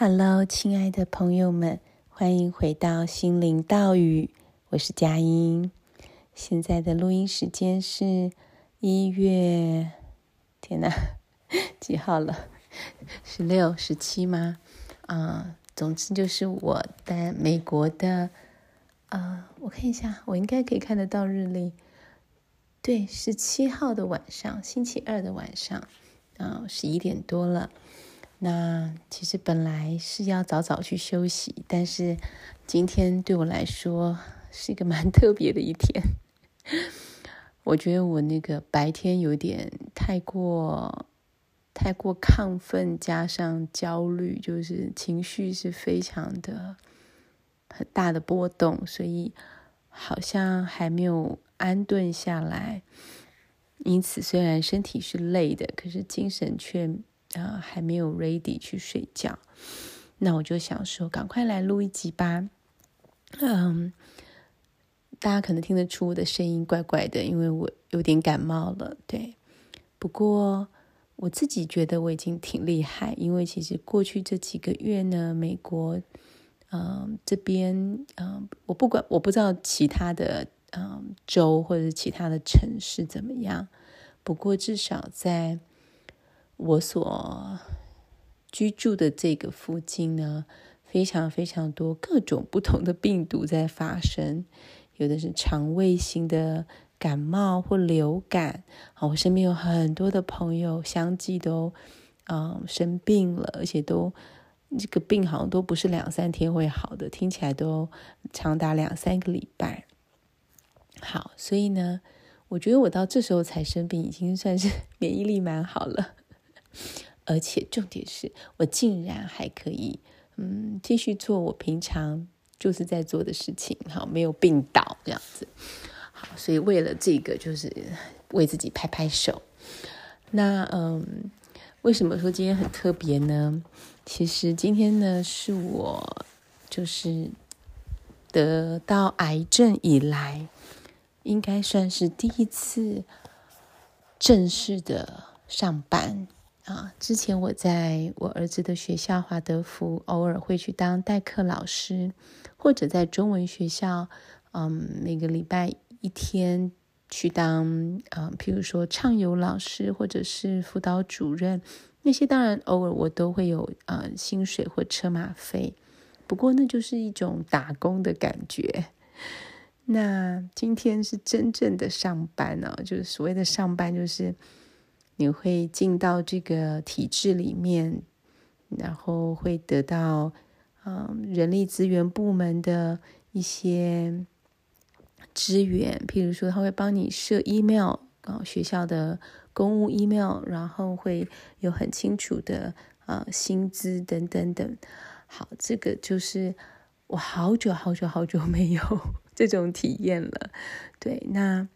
Hello，亲爱的朋友们，欢迎回到心灵岛屿，我是佳音。现在的录音时间是一月，天哪，几号了？十六、十七吗？啊、总之就是我在美国的，啊、呃，我看一下，我应该可以看得到日历。对，十七号的晚上，星期二的晚上，啊、十一点多了。那其实本来是要早早去休息，但是今天对我来说是一个蛮特别的一天。我觉得我那个白天有点太过太过亢奋，加上焦虑，就是情绪是非常的很大的波动，所以好像还没有安顿下来。因此，虽然身体是累的，可是精神却。啊、还没有 ready 去睡觉，那我就想说，赶快来录一集吧。嗯，大家可能听得出我的声音怪怪的，因为我有点感冒了。对，不过我自己觉得我已经挺厉害，因为其实过去这几个月呢，美国，嗯、这边，嗯、我不管，我不知道其他的，嗯、州或者是其他的城市怎么样，不过至少在。我所居住的这个附近呢，非常非常多各种不同的病毒在发生，有的是肠胃型的感冒或流感。啊，我身边有很多的朋友相继都嗯生病了，而且都这个病好像都不是两三天会好的，听起来都长达两三个礼拜。好，所以呢，我觉得我到这时候才生病，已经算是免疫力蛮好了。而且重点是我竟然还可以，嗯，继续做我平常就是在做的事情，好，没有病倒这样子，好，所以为了这个就是为自己拍拍手。那嗯，为什么说今天很特别呢？其实今天呢是我就是得到癌症以来，应该算是第一次正式的上班。啊，之前我在我儿子的学校华德福，偶尔会去当代课老师，或者在中文学校，嗯，每个礼拜一天去当，嗯，譬如说畅游老师或者是辅导主任，那些当然偶尔我都会有呃薪水或车马费，不过那就是一种打工的感觉。那今天是真正的上班呢，就是所谓的上班，就是。你会进到这个体制里面，然后会得到嗯人力资源部门的一些资源，譬如说他会帮你设 email 啊，学校的公务 email，然后会有很清楚的呃薪资等等等。好，这个就是我好久好久好久没有 这种体验了。对，那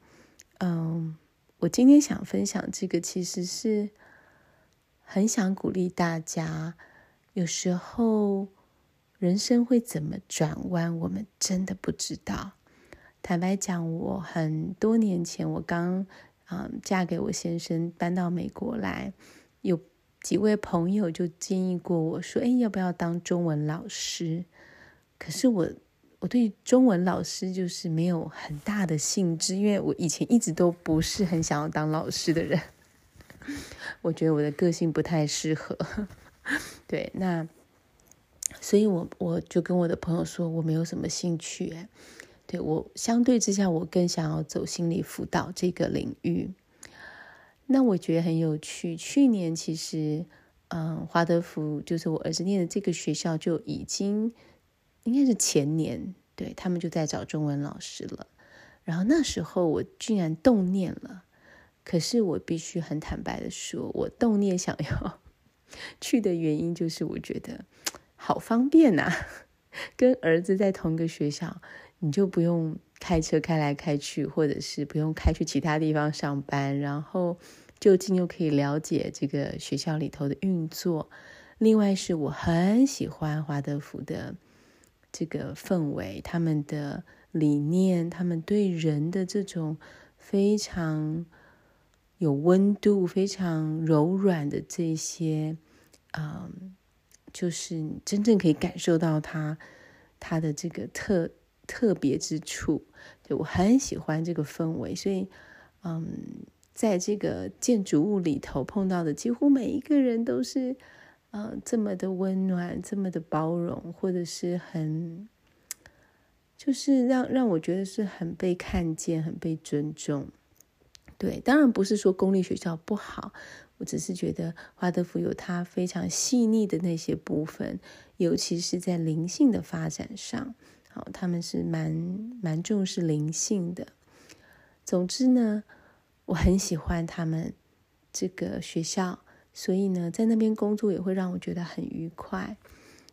嗯。我今天想分享这个，其实是很想鼓励大家。有时候人生会怎么转弯，我们真的不知道。坦白讲，我很多年前我刚嗯嫁给我先生，搬到美国来，有几位朋友就建议过我说：“哎，要不要当中文老师？”可是我。我对中文老师就是没有很大的兴致，因为我以前一直都不是很想要当老师的人。我觉得我的个性不太适合。对，那所以我我就跟我的朋友说，我没有什么兴趣。对，我相对之下，我更想要走心理辅导这个领域。那我觉得很有趣。去年其实，嗯，华德福就是我儿子念的这个学校就已经。应该是前年，对，他们就在找中文老师了。然后那时候我居然动念了，可是我必须很坦白的说，我动念想要 去的原因就是我觉得好方便呐，跟儿子在同一个学校，你就不用开车开来开去，或者是不用开去其他地方上班，然后就近又可以了解这个学校里头的运作。另外是我很喜欢华德福的。这个氛围，他们的理念，他们对人的这种非常有温度、非常柔软的这些，嗯，就是你真正可以感受到它它的这个特特别之处。就我很喜欢这个氛围，所以嗯，在这个建筑物里头碰到的几乎每一个人都是呃这么的温暖，这么的包容，或者是很。就是让让我觉得是很被看见、很被尊重。对，当然不是说公立学校不好，我只是觉得华德福有它非常细腻的那些部分，尤其是在灵性的发展上，好，他们是蛮蛮重视灵性的。总之呢，我很喜欢他们这个学校，所以呢，在那边工作也会让我觉得很愉快。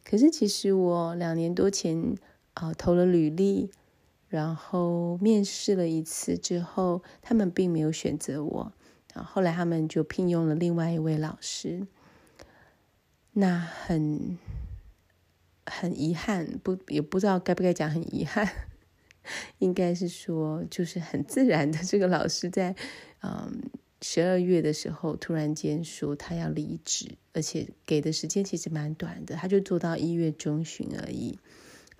可是其实我两年多前。啊，投了履历，然后面试了一次之后，他们并没有选择我。然后后来他们就聘用了另外一位老师。那很很遗憾，不也不知道该不该讲很遗憾，应该是说就是很自然的，这个老师在嗯十二月的时候突然间说他要离职，而且给的时间其实蛮短的，他就做到一月中旬而已。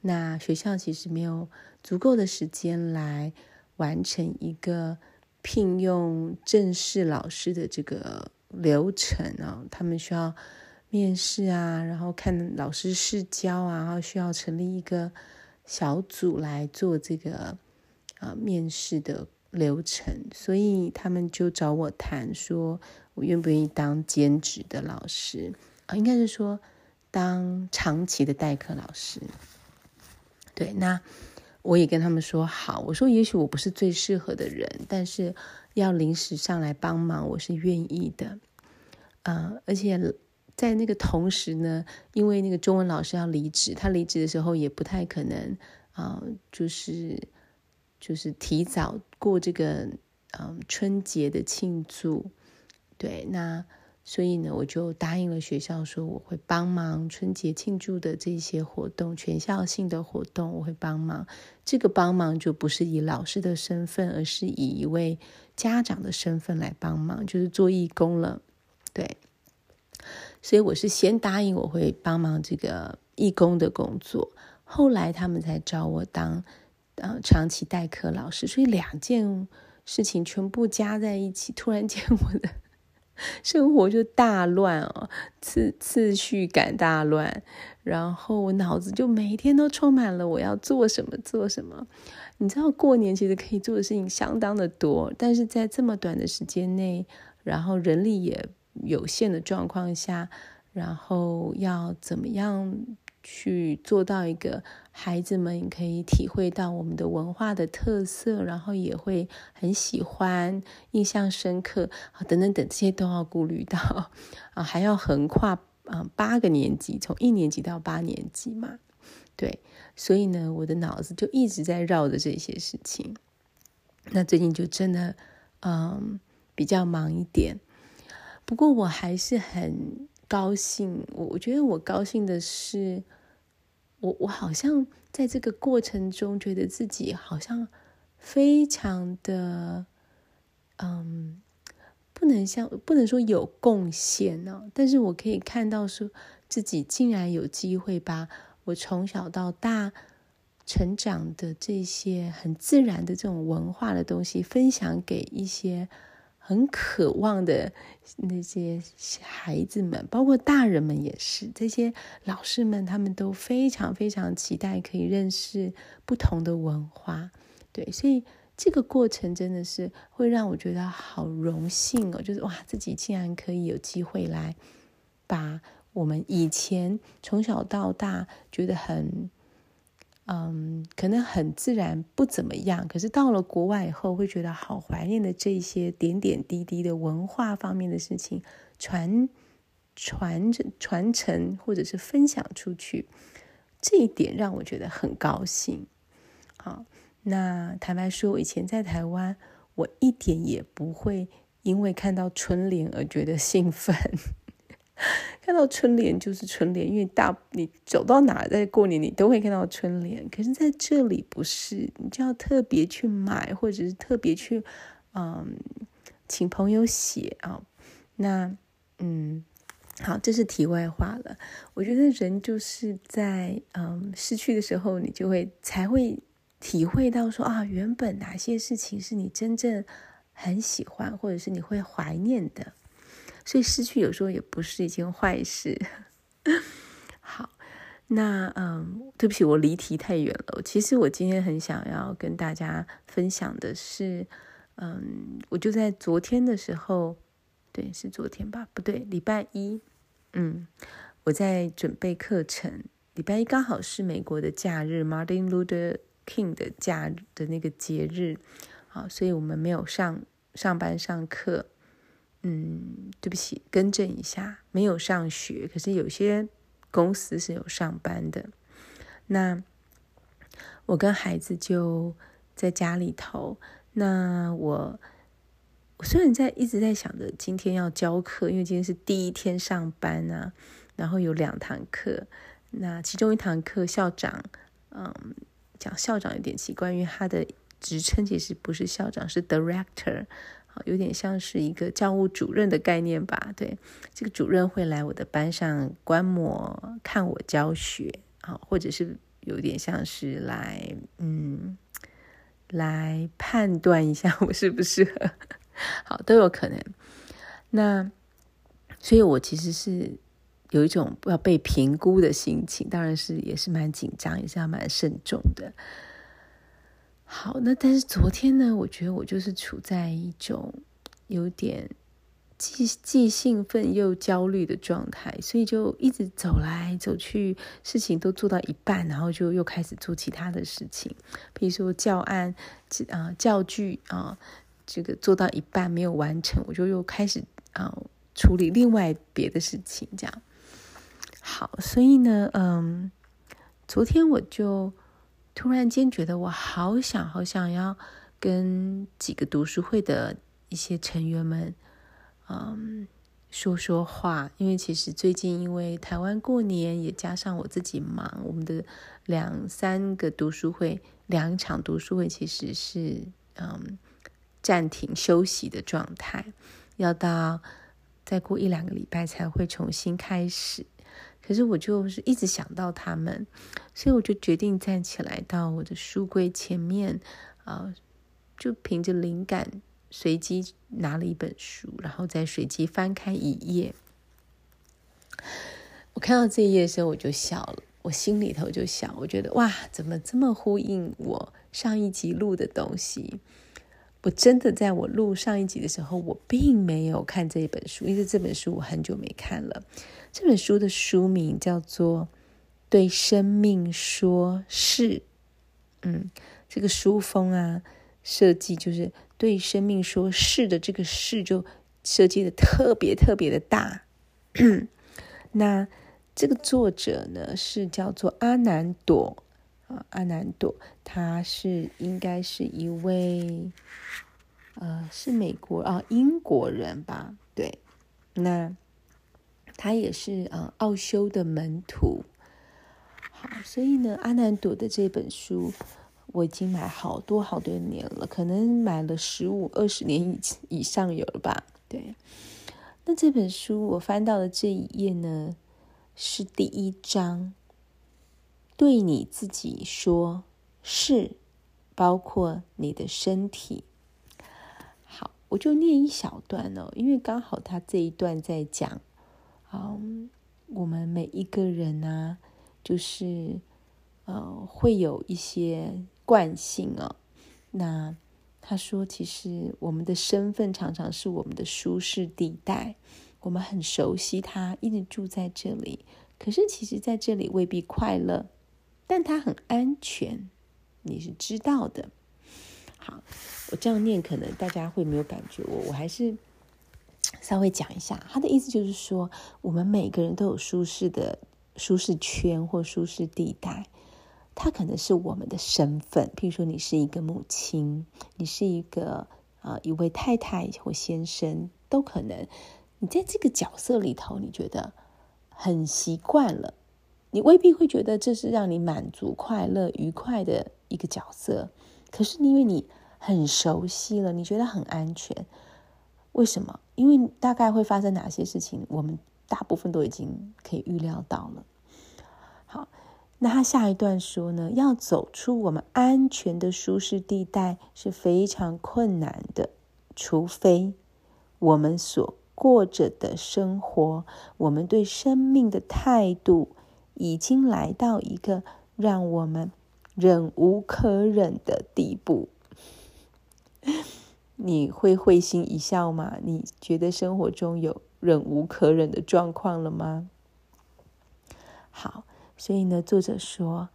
那学校其实没有足够的时间来完成一个聘用正式老师的这个流程啊，他们需要面试啊，然后看老师试教啊，然后需要成立一个小组来做这个啊面试的流程，所以他们就找我谈说，我愿不愿意当兼职的老师啊，应该是说当长期的代课老师。对，那我也跟他们说好，我说也许我不是最适合的人，但是要临时上来帮忙，我是愿意的。呃，而且在那个同时呢，因为那个中文老师要离职，他离职的时候也不太可能啊、就是就是提早过这个嗯、春节的庆祝。对，那。所以呢，我就答应了学校，说我会帮忙春节庆祝的这些活动，全校性的活动我会帮忙。这个帮忙就不是以老师的身份，而是以一位家长的身份来帮忙，就是做义工了。对，所以我是先答应我会帮忙这个义工的工作，后来他们才找我当呃长期代课老师，所以两件事情全部加在一起，突然间我的。生活就大乱哦，次次序感大乱，然后我脑子就每天都充满了我要做什么做什么。你知道过年其实可以做的事情相当的多，但是在这么短的时间内，然后人力也有限的状况下，然后要怎么样？去做到一个孩子们可以体会到我们的文化的特色，然后也会很喜欢、印象深刻啊，等等等，这些都要顾虑到啊，还要横跨啊八个年级，从一年级到八年级嘛，对，所以呢，我的脑子就一直在绕着这些事情。那最近就真的嗯比较忙一点，不过我还是很。高兴，我我觉得我高兴的是，我我好像在这个过程中觉得自己好像非常的，嗯，不能像不能说有贡献呢，但是我可以看到说自己竟然有机会把我从小到大成长的这些很自然的这种文化的东西分享给一些。很渴望的那些孩子们，包括大人们也是，这些老师们他们都非常非常期待可以认识不同的文化，对，所以这个过程真的是会让我觉得好荣幸哦，就是哇，自己竟然可以有机会来把我们以前从小到大觉得很。嗯，可能很自然不怎么样，可是到了国外以后，会觉得好怀念的这些点点滴滴的文化方面的事情，传传着传承或者是分享出去，这一点让我觉得很高兴。好，那坦白说，我以前在台湾，我一点也不会因为看到春联而觉得兴奋。看到春联就是春联，因为大你走到哪在过年，你都会看到春联。可是在这里不是，你就要特别去买，或者是特别去，嗯，请朋友写啊。那嗯，好，这是题外话了。我觉得人就是在嗯失去的时候，你就会才会体会到说啊，原本哪些事情是你真正很喜欢，或者是你会怀念的。所以失去有时候也不是一件坏事。好，那嗯，对不起，我离题太远了。其实我今天很想要跟大家分享的是，嗯，我就在昨天的时候。对，是昨天吧？不对，礼拜一。嗯，我在准备课程。礼拜一刚好是美国的假日，Martin Luther King 的假的那个节日。好，所以我们没有上上班上课。嗯，对不起，更正一下，没有上学。可是有些公司是有上班的。那我跟孩子就在家里头。那我。我虽然在一直在想着今天要教课，因为今天是第一天上班啊，然后有两堂课，那其中一堂课校长，嗯，讲校长有点奇怪，因为他的职称其实不是校长，是 director，有点像是一个教务主任的概念吧？对，这个主任会来我的班上观摩看我教学，啊，或者是有点像是来，嗯，来判断一下我适不适合。好，都有可能。那，所以我其实是有一种要被评估的心情，当然是也是蛮紧张，也是要蛮慎重的。好，那但是昨天呢，我觉得我就是处在一种有点既既兴奋又焦虑的状态，所以就一直走来走去，事情都做到一半，然后就又开始做其他的事情，比如说教案啊、教具啊。这个做到一半没有完成，我就又开始啊、处理另外别的事情，这样。好，所以呢，嗯，昨天我就突然间觉得我好想好想要跟几个读书会的一些成员们，嗯，说说话，因为其实最近因为台湾过年，也加上我自己忙，我们的两三个读书会，两场读书会其实是嗯。暂停休息的状态，要到再过一两个礼拜才会重新开始。可是我就是一直想到他们，所以我就决定站起来到我的书柜前面，啊、就凭着灵感随机拿了一本书，然后再随机翻开一页。我看到这一页的时候，我就笑了，我心里头就想，我觉得哇，怎么这么呼应我上一集录的东西？我真的在我录上一集的时候，我并没有看这一本书，因为这本书我很久没看了。这本书的书名叫做《对生命说是》。嗯，这个书封啊，设计就是“对生命说是”的这个“是”就设计的特别特别的大。那这个作者呢，是叫做阿南朵。啊，阿南朵，他是应该是一位，呃，是美国啊，英国人吧？对，那他也是啊，奥修的门徒。好，所以呢，阿南朵的这本书我已经买好多好多年了，可能买了十五二十年以以上有了吧？对，那这本书我翻到的这一页呢，是第一章。对你自己说是，包括你的身体。好，我就念一小段哦，因为刚好他这一段在讲，嗯，我们每一个人呢，就是呃，会有一些惯性哦。那他说，其实我们的身份常常是我们的舒适地带，我们很熟悉它，一直住在这里。可是，其实在这里未必快乐。但它很安全，你是知道的。好，我这样念可能大家会没有感觉，我我还是稍微讲一下。他的意思就是说，我们每个人都有舒适的舒适圈或舒适地带，它可能是我们的身份。譬如说，你是一个母亲，你是一个、呃、一位太太或先生，都可能。你在这个角色里头，你觉得很习惯了。你未必会觉得这是让你满足、快乐、愉快的一个角色，可是因为你很熟悉了，你觉得很安全。为什么？因为大概会发生哪些事情，我们大部分都已经可以预料到了。好，那他下一段说呢，要走出我们安全的舒适地带是非常困难的，除非我们所过着的生活，我们对生命的态度已经来到一个让我们忍无可忍的地步。你会会心一笑吗？你觉得生活中有忍无可忍的状况了吗？好，所以呢，作者说，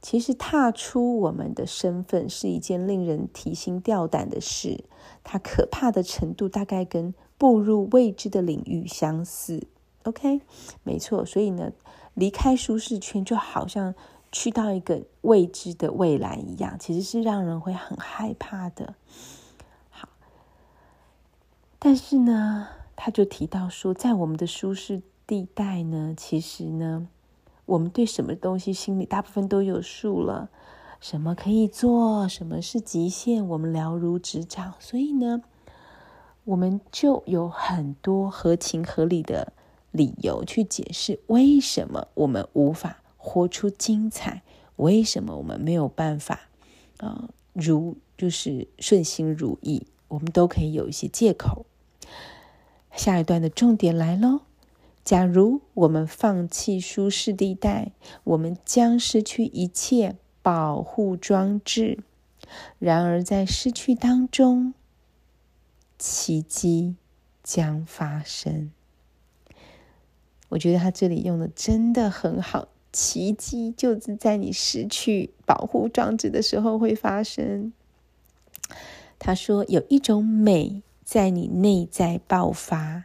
其实踏出我们的身份是一件令人提心吊胆的事，它可怕的程度大概跟步入未知的领域相似。OK，没错，所以呢，离开舒适圈就好像去到一个未知的未来一样，其实是让人会很害怕的。好但是呢，他就提到说，在我们的舒适地带呢，其实呢，我们对什么东西心里大部分都有数了，什么可以做，什么是极限，我们了如指掌。所以呢，我们就有很多合情合理的理由去解释为什么我们无法活出精彩，为什么我们没有办法啊、呃，如就是顺心如意，我们都可以有一些借口。下一段的重点来喽。假如我们放弃舒适地带，我们将失去一切保护装置。然而，在失去当中，奇迹将发生。我觉得他这里用的真的很好，奇迹就是在你失去保护装置的时候会发生。他说有一种美。在你内在爆发，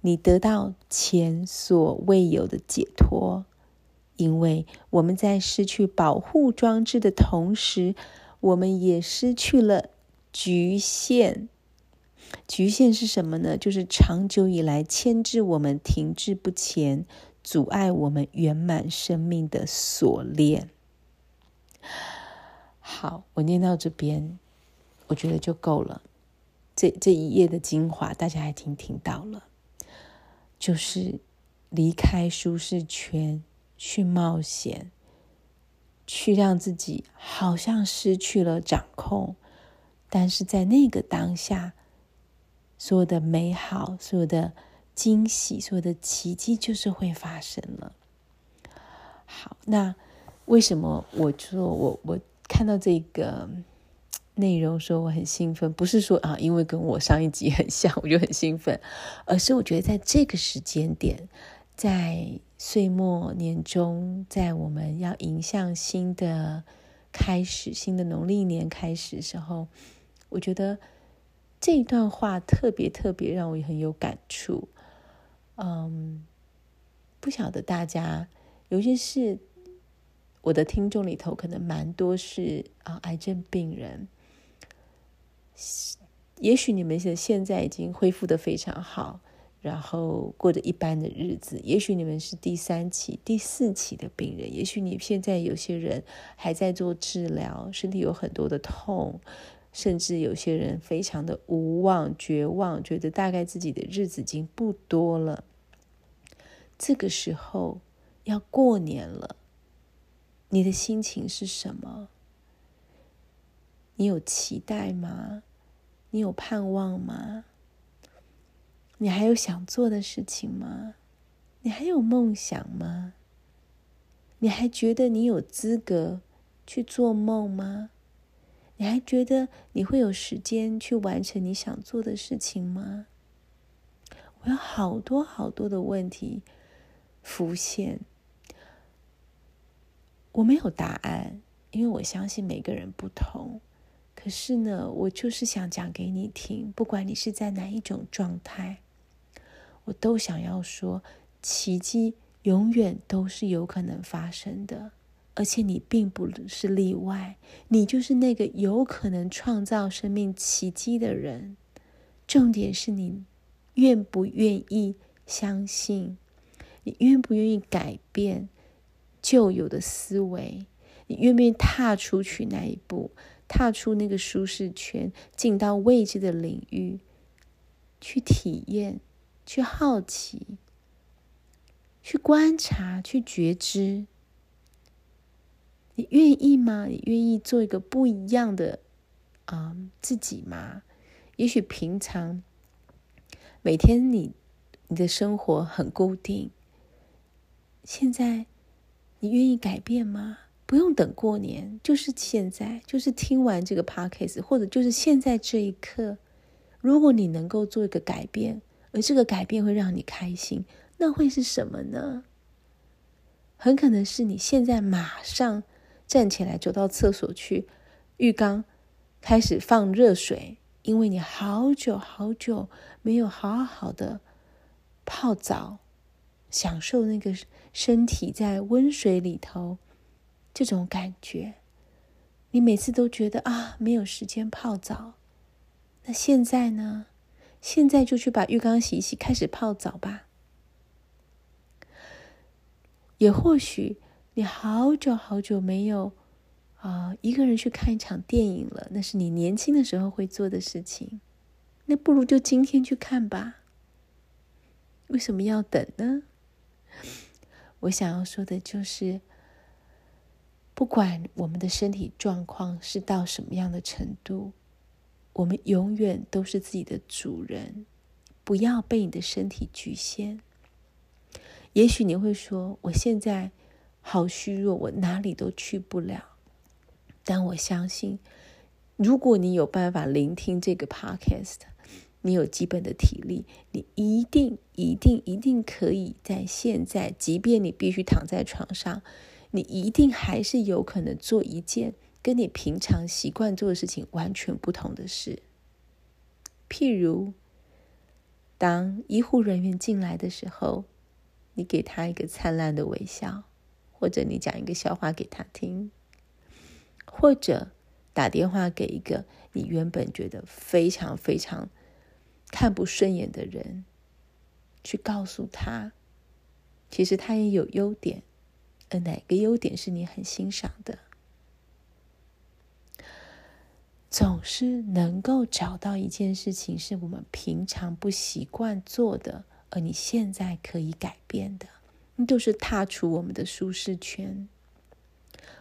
你得到前所未有的解脱，因为我们在失去保护装置的同时，我们也失去了局限。局限是什么呢？就是长久以来牵制我们停滞不前、阻碍我们圆满生命的锁链。好，我念到这边，我觉得就够了。这这一页的精华，大家还听听到了，就是离开舒适圈，去冒险，去让自己好像失去了掌控，但是在那个当下，所有的美好、所有的惊喜、所有的奇迹，就是会发生了。好，那为什么我说我我看到这个？内容说我很兴奋，不是说啊，因为跟我上一集很像，我就很兴奋，而是我觉得在这个时间点，在岁末年终，在我们要迎向新的开始，新的农历年开始的时候，我觉得这一段话特别特别让我很有感触。嗯，不晓得大家，尤其是我的听众里头，可能蛮多是啊癌症病人。也许你们现现在已经恢复得非常好，然后过着一般的日子。也许你们是第三期、第四期的病人。也许你现在有些人还在做治疗，身体有很多的痛，甚至有些人非常的无望、绝望，觉得大概自己的日子已经不多了。这个时候要过年了，你的心情是什么？你有期待吗？你有盼望吗？你还有想做的事情吗？你还有梦想吗？你还觉得你有资格去做梦吗？你还觉得你会有时间去完成你想做的事情吗？我有好多好多的问题浮现，我没有答案，因为我相信每个人不同。可是呢，我就是想讲给你听，不管你是在哪一种状态，我都想要说，奇迹永远都是有可能发生的，而且你并不是例外，你就是那个有可能创造生命奇迹的人。重点是你愿不愿意相信，你愿不愿意改变旧有的思维，你愿不愿意踏出去那一步？踏出那个舒适圈，进到未知的领域，去体验，去好奇，去观察，去觉知。你愿意吗？你愿意做一个不一样的啊、嗯、自己吗？也许平常每天你你的生活很固定，现在你愿意改变吗？不用等过年，就是现在，就是听完这个 podcast，或者就是现在这一刻。如果你能够做一个改变，而这个改变会让你开心，那会是什么呢？很可能是你现在马上站起来走到厕所去，浴缸开始放热水，因为你好久好久没有好好的泡澡，享受那个身体在温水里头。这种感觉，你每次都觉得啊，没有时间泡澡。那现在呢？现在就去把浴缸洗一洗，开始泡澡吧。也或许你好久好久没有啊、一个人去看一场电影了。那是你年轻的时候会做的事情。那不如就今天去看吧。为什么要等呢？我想要说的就是。不管我们的身体状况是到什么样的程度，我们永远都是自己的主人。不要被你的身体局限。也许你会说：“我现在好虚弱，我哪里都去不了。”但我相信，如果你有办法聆听这个 podcast，你有基本的体力，你一定、一定、一定可以在现在，即便你必须躺在床上。你一定还是有可能做一件跟你平常习惯做的事情完全不同的事。譬如，当医护人员进来的时候，你给他一个灿烂的微笑，或者你讲一个笑话给他听，或者打电话给一个你原本觉得非常非常看不顺眼的人，去告诉他，其实他也有优点。而哪个优点是你很欣赏的？总是能够找到一件事情是我们平常不习惯做的，而你现在可以改变的，就是踏出我们的舒适圈。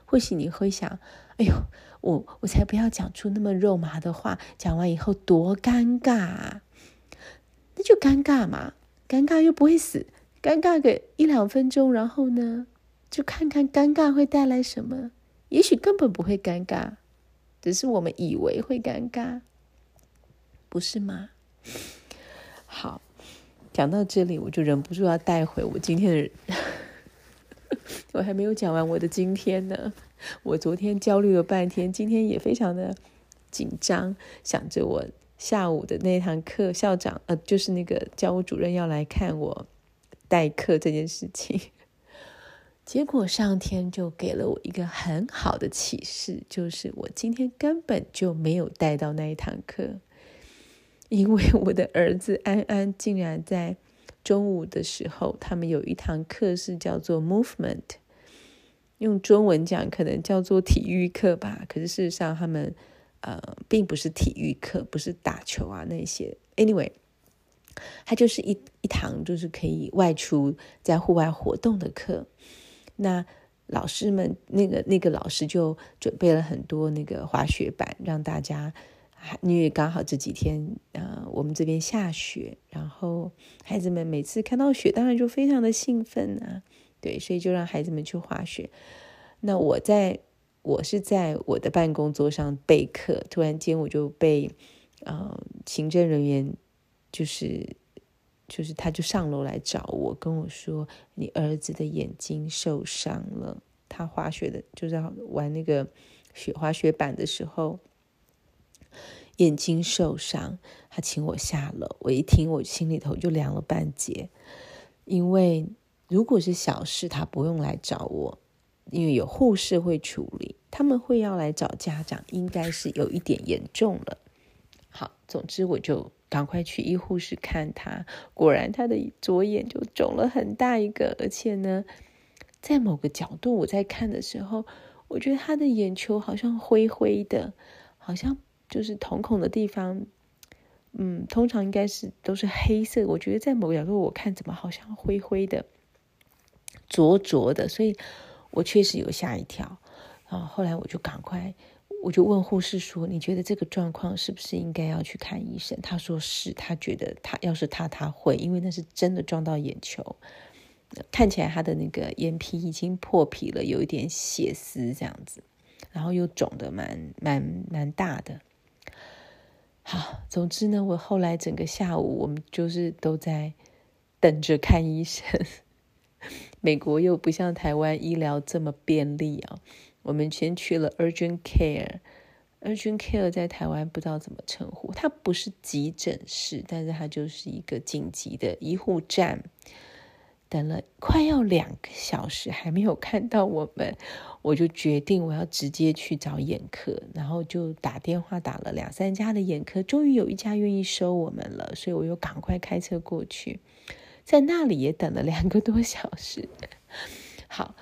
或许你会想：“哎呦，我我才不要讲出那么肉麻的话，讲完以后多尴尬啊！”那就尴尬嘛，尴尬又不会死，尴尬个一两分钟，然后呢？就看看尴尬会带来什么，也许根本不会尴尬，只是我们以为会尴尬，不是吗？好，讲到这里，我就忍不住要带回我今天的，我还没有讲完我的今天呢。我昨天焦虑了半天，今天也非常的紧张，想着我下午的那堂课，校长呃，就是那个教务主任要来看我代课这件事情。结果上天就给了我一个很好的启示，就是我今天根本就没有带到那一堂课，因为我的儿子安安竟然在中午的时候，他们有一堂课是叫做 movement，用中文讲可能叫做体育课吧，可是事实上他们呃并不是体育课，不是打球啊那些，anyway，它就是一一堂就是可以外出在户外活动的课。那老师们，那个那个老师就准备了很多那个滑雪板，让大家，因为刚好这几天、呃，我们这边下雪，然后孩子们每次看到雪，当然就非常的兴奋啊，对，所以就让孩子们去滑雪。那我在，我是在我的办公桌上备课，突然间我就被，呃，行政人员就是。就是他，就上楼来找我，跟我说：“你儿子的眼睛受伤了。他滑雪的，就是玩那个雪滑雪板的时候，眼睛受伤。他请我下楼。我一听，我心里头就凉了半截。因为如果是小事，他不用来找我，因为有护士会处理。他们会要来找家长，应该是有一点严重了。好，总之我就。”赶快去医护室看他，果然他的左眼就肿了很大一个，而且呢，在某个角度我在看的时候，我觉得他的眼球好像灰灰的，好像就是瞳孔的地方，嗯，通常应该是都是黑色，我觉得在某个角度我看怎么好像灰灰的，浊浊的，所以我确实有吓一跳。啊，后来我就赶快，我就问护士说：“你觉得这个状况是不是应该要去看医生？”他说：“是，他觉得他要是他他会，因为那是真的撞到眼球，看起来他的那个眼皮已经破皮了，有一点血丝这样子，然后又肿得蛮蛮蛮大的。”好，总之呢，我后来整个下午我们就是都在等着看医生。美国又不像台湾医疗这么便利啊。我们先去了 urgent care，urgent care 在台湾不知道怎么称呼，它不是急诊室，但是它就是一个紧急的医护站。等了快要两个小时还没有看到我们，我就决定我要直接去找眼科，然后就打电话打了两三家的眼科，终于有一家愿意收我们了，所以我又赶快开车过去，在那里也等了两个多小时。好，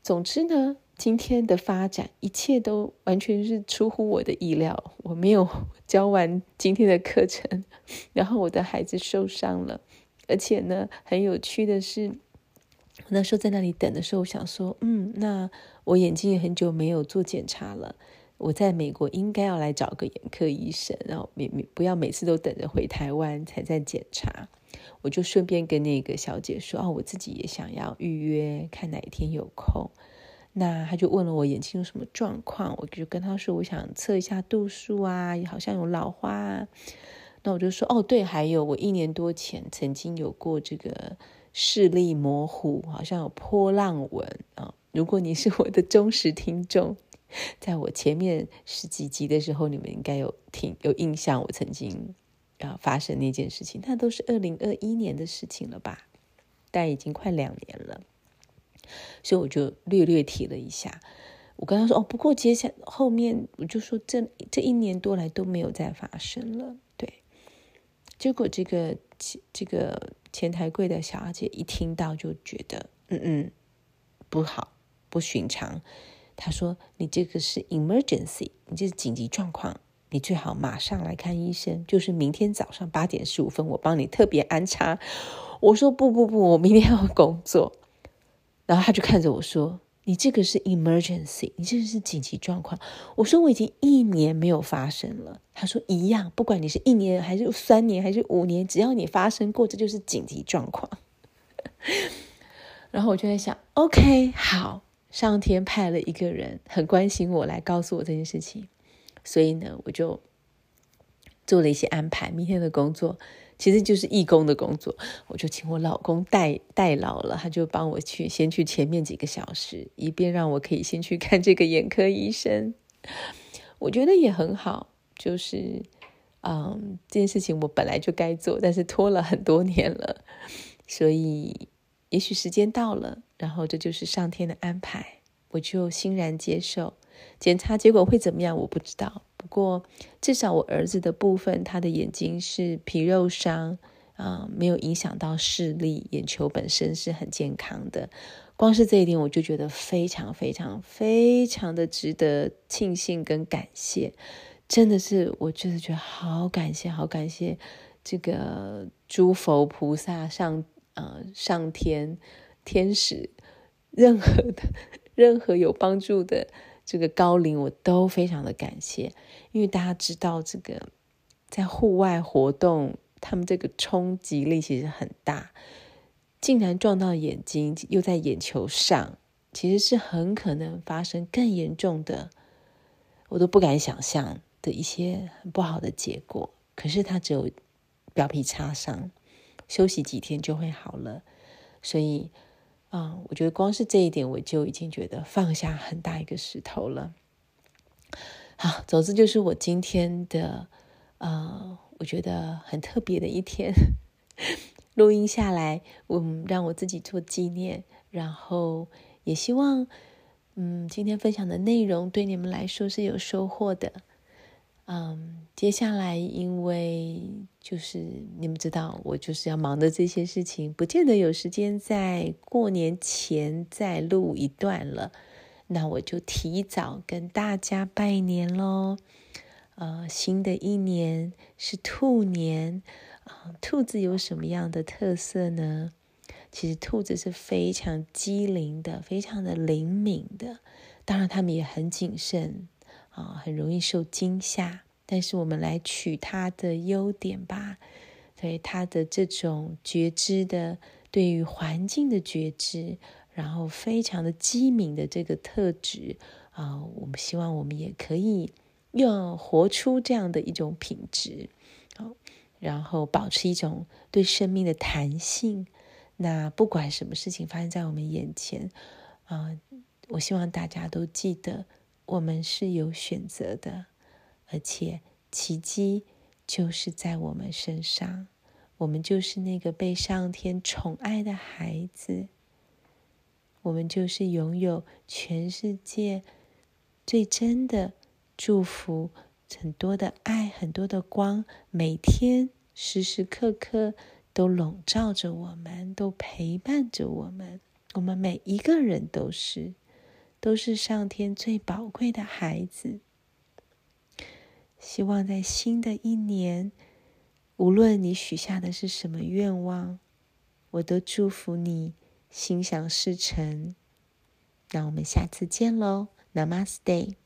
总之呢。今天的发展，一切都完全是出乎我的意料。我没有 教完今天的课程，然后我的孩子受伤了，而且呢，很有趣的是，那时候在那里等的时候，我想说，嗯，那我眼睛也很久没有做检查了。我在美国应该要来找个眼科医生，然后每每不要每次都等着回台湾才在检查。我就顺便跟那个小姐说，哦，我自己也想要预约，看哪一天有空。那他就问了我眼睛有什么状况，我就跟他说，我想测一下度数啊，好像有老花啊。那我就说，哦，对，还有我一年多前曾经有过这个视力模糊，好像有波浪纹啊。如果你是我的忠实听众，在我前面十几集的时候，你们应该有听有印象，我曾经啊发生那件事情，那都是二零二一年的事情了吧？但已经快两年了。所以我就略略提了一下，我跟他说：“哦，不过接下后面我就说这这一年多来都没有再发生了。”结果这个这个前台柜的小姐一听到就觉得嗯嗯不好不寻常，她说：“你这个是 emergency，你这是紧急状况，你最好马上来看医生，就是明天早上八点十五分，我帮你特别安插。”我说：“不不不，我明天要工作。”然后他就看着我说：“你这个是 emergency，你这个是紧急状况。”我说：“我已经一年没有发生了。”他说：“一样，不管你是一年还是三年还是五年，只要你发生过，这就是紧急状况。”然后我就在想：“OK，好，上天派了一个人很关心我来告诉我这件事情，所以呢，我就做了一些安排，明天的工作。”其实就是义工的工作，我就请我老公代代劳了，他就帮我去先去前面几个小时，以便让我可以先去看这个眼科医生。我觉得也很好，就是嗯，这件事情我本来就该做，但是拖了很多年了，所以也许时间到了，然后这就是上天的安排，我就欣然接受。检查结果会怎么样？我不知道。不过至少我儿子的部分，他的眼睛是皮肉伤啊，没有影响到视力，眼球本身是很健康的。光是这一点，我就觉得非常非常非常的值得庆幸跟感谢。真的是，我就是觉得好感谢，好感谢这个诸佛菩萨上呃上天天使，任何的 任何有帮助的。这个高龄我都非常的感谢，因为大家知道这个在户外活动，他们这个冲击力其实很大，竟然撞到眼睛，又在眼球上，其实是很可能发生更严重的，我都不敢想象的一些很不好的结果。可是他只有表皮擦伤，休息几天就会好了，所以。啊、我觉得光是这一点，我就已经觉得放下很大一个石头了。好，总之就是我今天的，呃，我觉得很特别的一天，录音下来，嗯，让我自己做纪念，然后也希望，嗯，今天分享的内容对你们来说是有收获的。嗯，接下来因为就是你们知道，我就是要忙的这些事情，不见得有时间在过年前再录一段了。那我就提早跟大家拜年喽。呃，新的一年是兔年啊，兔子有什么样的特色呢？其实兔子是非常机灵的，非常的灵敏的。当然，他们也很谨慎啊，很容易受惊吓。但是，我们来取它的优点吧。对它的这种觉知的，对于环境的觉知，然后非常的机敏的这个特质啊，我们希望我们也可以用活出这样的一种品质，好，然后保持一种对生命的弹性。那不管什么事情发生在我们眼前，啊，我希望大家都记得，我们是有选择的，而且奇迹就是在我们身上，我们就是那个被上天宠爱的孩子，我们就是拥有全世界最真的祝福，很多的爱，很多的光，每天时时刻刻。都笼罩着我们，都陪伴着我们。我们每一个人都是，都是上天最宝贵的孩子。希望在新的一年，无论你许下的是什么愿望，我都祝福你心想事成。那我们下次见喽，Namaste。